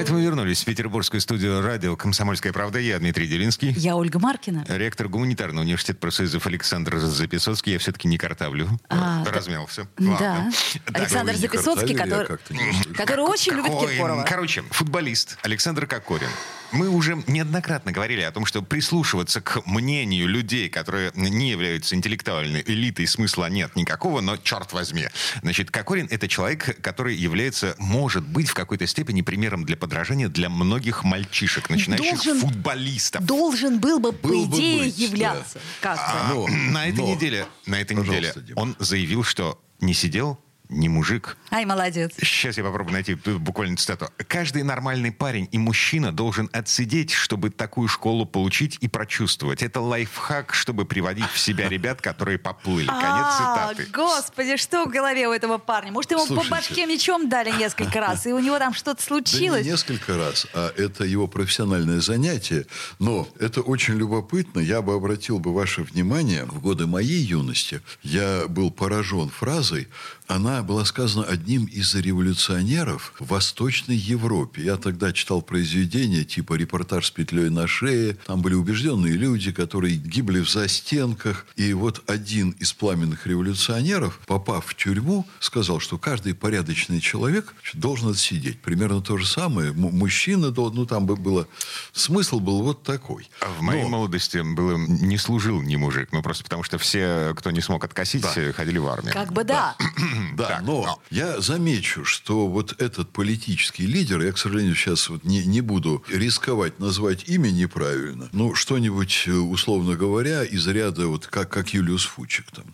А это мы вернулись в петербургскую студию радио «Комсомольская правда». Я Дмитрий Делинский. Я Ольга Маркина. Ректор гуманитарного университета профсоюзов Александр Записоцкий. Я все-таки не картавлю. А, да. Размялся. Да. Ладно. Александр не Записоцкий, который, который очень любит. Киркорова. Короче, футболист Александр Кокорин. Мы уже неоднократно говорили о том, что прислушиваться к мнению людей, которые не являются интеллектуальной элитой, смысла нет никакого, но черт возьми. Значит, Кокорин — это человек, который является, может быть, в какой-то степени примером для подражания для многих мальчишек, начинающих Должен- футболистов. Должен был бы, по Был бы идее, быть, являться. Как-то. А, Но, на этой но. неделе, на этой неделе Дима. он заявил, что не сидел, не мужик, Ай, молодец. Сейчас я попробую найти тут буквально цитату. Каждый нормальный парень и мужчина должен отсидеть, чтобы такую школу получить и прочувствовать. Это лайфхак, чтобы приводить в себя ребят, которые поплыли. Конец А, цитаты. господи, что в голове у этого парня? Может, ему по башке мечом дали несколько раз, и у него там что-то случилось? не несколько раз, а это его профессиональное занятие. Но это очень любопытно. Я бы обратил бы ваше внимание, в годы моей юности я был поражен фразой. Она была сказана одним из революционеров в Восточной Европе. Я тогда читал произведения типа «Репортаж с петлей на шее». Там были убежденные люди, которые гибли в застенках. И вот один из пламенных революционеров, попав в тюрьму, сказал, что каждый порядочный человек должен отсидеть. Примерно то же самое. М- мужчина, должен- ну там бы было... Смысл был вот такой. А В моей Но- молодости было не служил ни мужик, ну просто потому что все, кто не смог откосить, Да. ходили в армию. Как бы да. Да, Так, но, но. я замечу, что вот этот политический лидер, я, к сожалению, сейчас вот не, не буду рисковать назвать имя неправильно, ну, что-нибудь, э, условно говоря, из ряда вот как, как Юлиус Фучик там.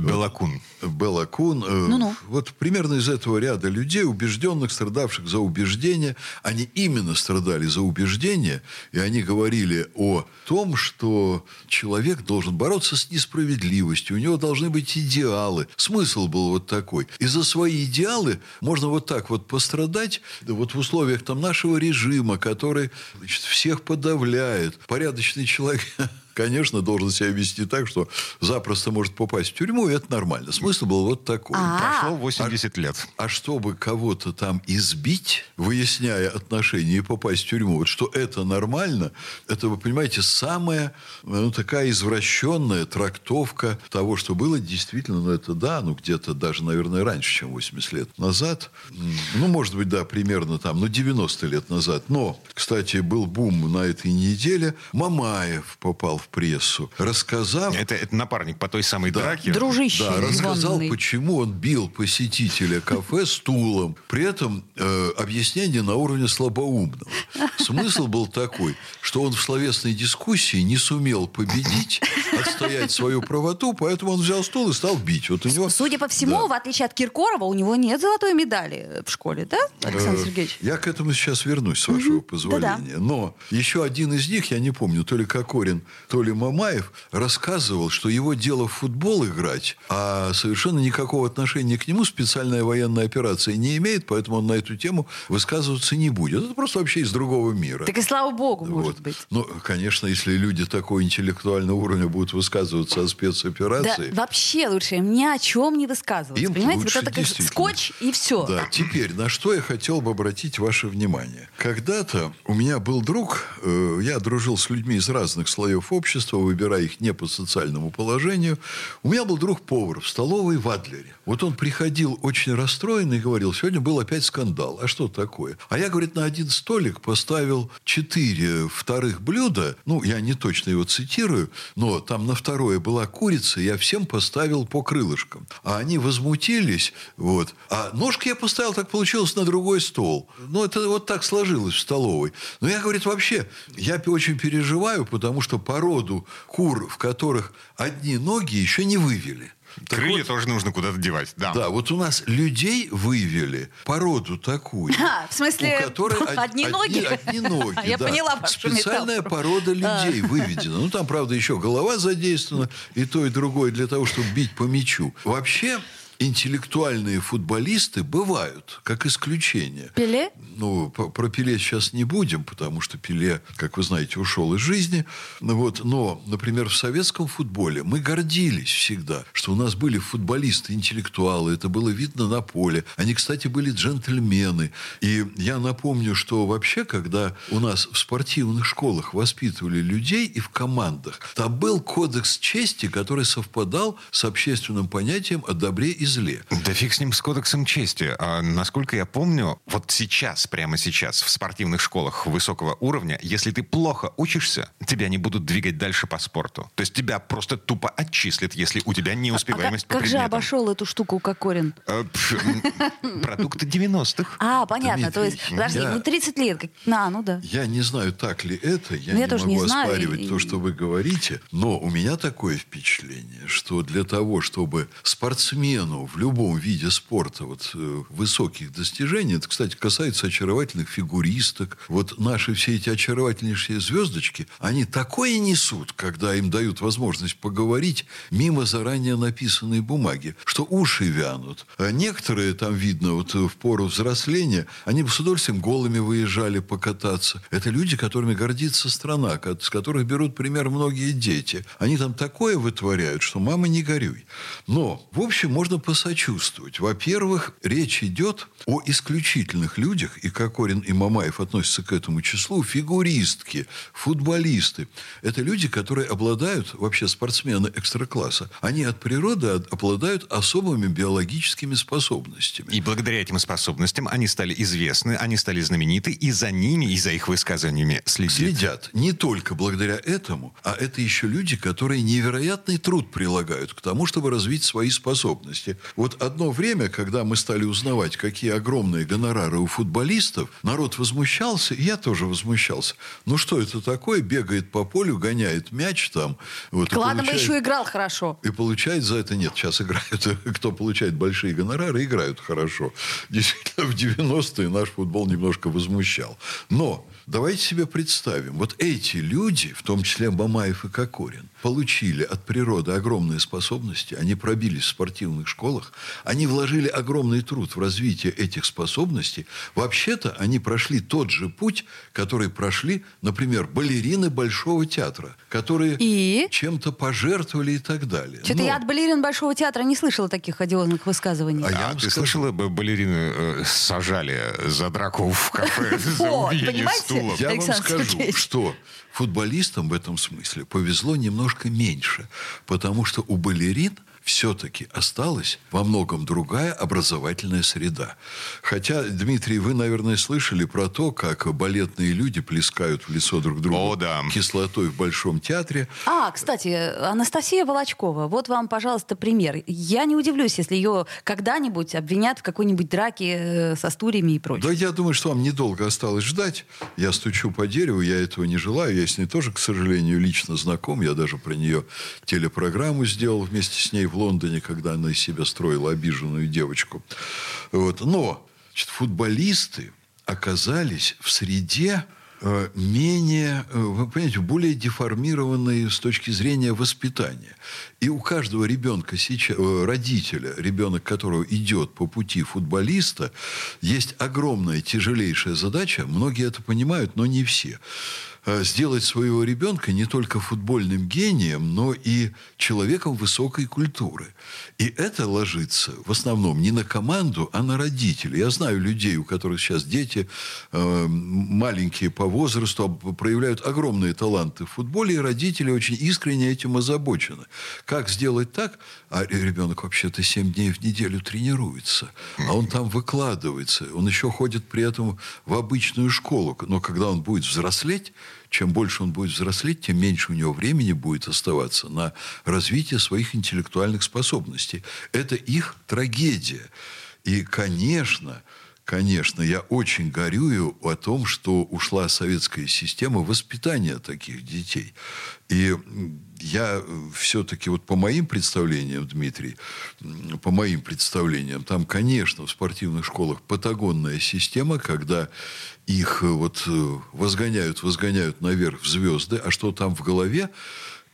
Белакун. Белла Кун. э, Ну-ну. Вот примерно из этого ряда людей, убежденных, страдавших за убеждения. Они именно страдали за убеждения, и они говорили о том, что человек должен бороться с несправедливостью, у него должны быть идеалы. Смысл был вот такой. И за свои идеалы можно вот так вот пострадать да вот в условиях там нашего режима, который значит, всех подавляет. Порядочный человек конечно, должен себя вести так, что запросто может попасть в тюрьму, и это нормально. Смысл был вот такой. А. Прошло 80 лет. А чтобы кого-то там избить, выясняя отношения и попасть в тюрьму, вот что это нормально, это, вы понимаете, самая ну, такая извращенная трактовка того, что было действительно, ну это да, ну где-то даже, наверное, раньше, чем 80 лет назад. Ну, может быть, да, примерно там, ну 90 лет назад. Но, кстати, был бум на этой неделе. Мамаев попал в прессу, рассказав... Это, это напарник по той самой Да. драке. Дружище Да, рассказал, звонный. почему он бил посетителя кафе стулом. При этом э, объяснение на уровне слабоумного. Смысл был такой, что он в словесной дискуссии не сумел победить, отстоять свою правоту, поэтому он взял стул и стал бить. Вот у него... Судя по всему, Да. в отличие от Киркорова, у него нет золотой медали в школе, да, Александр Э, Сергеевич? Я к этому сейчас вернусь, с вашего позволения. Но еще один из них, я не помню, то ли Кокорин, то ли Мамаев, рассказывал, что его дело в футбол играть, а совершенно никакого отношения к нему специальная военная операция не имеет, поэтому он на эту тему высказываться не будет. Это просто вообще из другого мира. Так и слава богу, Вот. может быть. Ну, конечно, если люди такого интеллектуального уровня будут высказываться о Да, спецоперации... вообще лучше им ни о чем не высказываться. Им Понимаете, лучше, вот это как скотч и все. Да, теперь, на что я хотел бы обратить ваше внимание. Когда-то у меня был друг, э, я дружил с людьми из разных слоев общества, выбирая их не по социальному положению. У меня был друг-повар в столовой в Адлере. Вот он приходил очень расстроенный и говорил, сегодня был опять скандал. А что такое? А я, говорит, на один столик поставил четыре вторых блюда. Ну, я не точно его цитирую, но там на второе была курица, я всем поставил по крылышкам. А они возмутились, вот. А ножки я поставил, так получилось, на другой стол. Ну, это вот так сложилось в столовой. Но я, говорит, вообще, я очень переживаю, потому что породу кур, в которых одни ноги еще не вывели. Так Крылья вот, тоже нужно куда-то девать. Да. да, вот у нас людей вывели породу такую. А, в смысле, у которой од- одни ноги? Одни, ноги, Я да. поняла вашу Специальная метафору. порода людей выведена. Ну, там, правда, еще голова задействована, и то, и другое для того, чтобы бить по мячу. Вообще, интеллектуальные футболисты бывают, как исключение. Пеле? Ну, про Пеле сейчас не будем, потому что Пеле, как вы знаете, ушел из жизни. Вот. Но, например, в советском футболе мы гордились всегда, что у нас были футболисты-интеллектуалы. Это было видно на поле. Они, кстати, были джентльмены. И я напомню, что вообще, когда у нас в спортивных школах воспитывали людей и в командах, там был кодекс чести, который совпадал с общественным понятием о добре и зле. Да фиг с ним, с кодексом чести. А, насколько я помню, вот сейчас, прямо сейчас, в спортивных школах высокого уровня, если ты плохо учишься, тебя не будут двигать дальше по спорту. То есть тебя просто тупо отчислят, если у тебя неуспеваемость а, а как, по как же обошел эту штуку Кокорин? А, продукты 90-х. А, понятно. То есть, подожди, ну 30 лет. На, ну да. Я не знаю, так ли это. Я ну, не могу оспаривать то, что вы говорите. Но у меня такое впечатление, что для того, чтобы спортсмену в любом виде спорта вот, э, высоких достижений, это, кстати, касается очаровательных фигуристок, вот наши все эти очаровательнейшие звездочки, они такое несут, когда им дают возможность поговорить мимо заранее написанной бумаги, что уши вянут. А некоторые, там видно, вот в пору взросления, они бы с удовольствием голыми выезжали покататься. Это люди, которыми гордится страна, с которых берут пример многие дети. Они там такое вытворяют, что мама не горюй. Но, в общем, можно посочувствовать. Во-первых, речь идет о исключительных людях, и Кокорин и Мамаев относятся к этому числу, фигуристки, футболисты. Это люди, которые обладают, вообще спортсмены экстракласса, они от природы обладают особыми биологическими способностями. И благодаря этим способностям они стали известны, они стали знамениты, и за ними, и за их высказываниями следят. Следят. Не только благодаря этому, а это еще люди, которые невероятный труд прилагают к тому, чтобы развить свои способности. Вот одно время, когда мы стали узнавать, какие огромные гонорары у футболистов, народ возмущался, и я тоже возмущался. Ну что это такое? Бегает по полю, гоняет мяч там. Вот, Ладно, получает... еще играл хорошо. И получает за это... Нет, сейчас играют. Кто получает большие гонорары, играют хорошо. Действительно, в 90-е наш футбол немножко возмущал. Но давайте себе представим. Вот эти люди, в том числе Мамаев и Кокорин, получили от природы огромные способности. Они пробились в спортивных школах. Они вложили огромный труд в развитие этих способностей. Вообще-то они прошли тот же путь, который прошли, например, балерины Большого театра, которые и? чем-то пожертвовали и так далее. Что-то Но... я от балерин Большого театра не слышала таких одиозных высказываний. А, а я ты скажу... слышала, балерины э, сажали за драку в кафе за убиение стулом? Я вам скажу, что футболистам в этом смысле повезло немножко меньше, потому что у балерин – все-таки осталась во многом другая образовательная среда. Хотя, Дмитрий, вы, наверное, слышали про то, как балетные люди плескают в лицо друг другу О, да. кислотой в Большом театре. А, кстати, Анастасия Волочкова, вот вам, пожалуйста, пример. Я не удивлюсь, если ее когда-нибудь обвинят в какой-нибудь драке э, со стульями и прочее. Да, я думаю, что вам недолго осталось ждать. Я стучу по дереву, я этого не желаю. Я с ней тоже, к сожалению, лично знаком. Я даже про нее телепрограмму сделал вместе с ней в Лондоне, когда она из себя строила обиженную девочку. Вот. Но значит, футболисты оказались в среде э, менее, э, вы понимаете, более деформированные с точки зрения воспитания. И у каждого ребенка сейчас, э, родителя, ребенок которого идет по пути футболиста, есть огромная, тяжелейшая задача. Многие это понимают, но не все сделать своего ребенка не только футбольным гением, но и человеком высокой культуры. И это ложится в основном не на команду, а на родителей. Я знаю людей, у которых сейчас дети э, маленькие по возрасту, проявляют огромные таланты в футболе, и родители очень искренне этим озабочены. Как сделать так? А ребенок вообще-то 7 дней в неделю тренируется, а он там выкладывается, он еще ходит при этом в обычную школу. Но когда он будет взрослеть, чем больше он будет взрослеть, тем меньше у него времени будет оставаться на развитие своих интеллектуальных способностей. Это их трагедия. И, конечно, конечно, я очень горюю о том, что ушла советская система воспитания таких детей. И я все-таки, вот по моим представлениям, Дмитрий, по моим представлениям, там, конечно, в спортивных школах патагонная система, когда их вот возгоняют, возгоняют наверх в звезды, а что там в голове,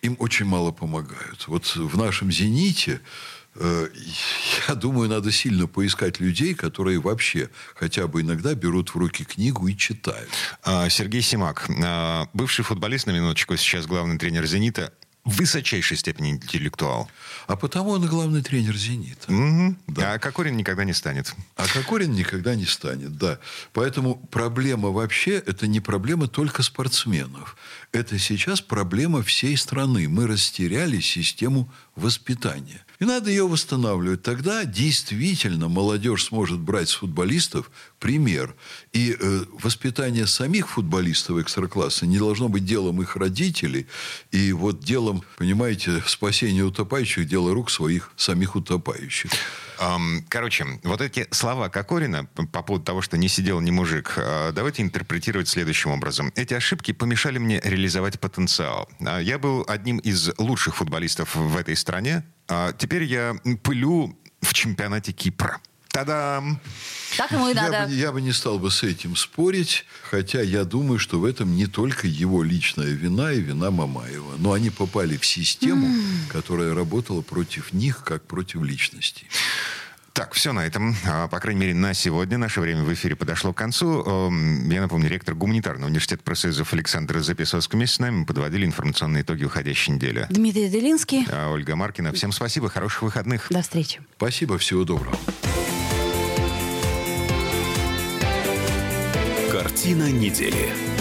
им очень мало помогают. Вот в нашем «Зените» Э, я думаю, надо сильно поискать людей, которые вообще хотя бы иногда берут в руки книгу и читают. А, Сергей Симак, а, бывший футболист, на минуточку, сейчас главный тренер «Зенита», в высочайшей степени интеллектуал. А потому он и главный тренер «Зенита». Угу. Да. А Кокорин никогда не станет. А Кокорин никогда не станет, да. Поэтому проблема вообще – это не проблема только спортсменов. Это сейчас проблема всей страны. Мы растеряли систему воспитания. И надо ее восстанавливать. Тогда действительно молодежь сможет брать с футболистов пример. И э, воспитание самих футболистов экстра-класса не должно быть делом их родителей. И вот делом, понимаете, спасения утопающих – дело рук своих самих утопающих. Короче, вот эти слова Кокорина по поводу того, что не сидел ни мужик, а, давайте интерпретировать следующим образом. Эти ошибки помешали мне реализовать потенциал. А, я был одним из лучших футболистов в этой стране, а теперь я пылю в чемпионате Кипра. Та-дам! Так ему и надо. Я бы, я бы не стал бы с этим спорить, хотя я думаю, что в этом не только его личная вина и вина Мамаева. Но они попали в систему, mm. которая работала против них, как против личностей. Так, все на этом. А, по крайней мере, на сегодня наше время в эфире подошло к концу. Эм, я напомню, ректор гуманитарного университета профсоюзов Александр Записовский вместе с нами подводили информационные итоги уходящей недели. Дмитрий Делинский. А, Ольга Маркина. Всем спасибо, хороших выходных. До встречи. Спасибо, всего доброго. Картина недели.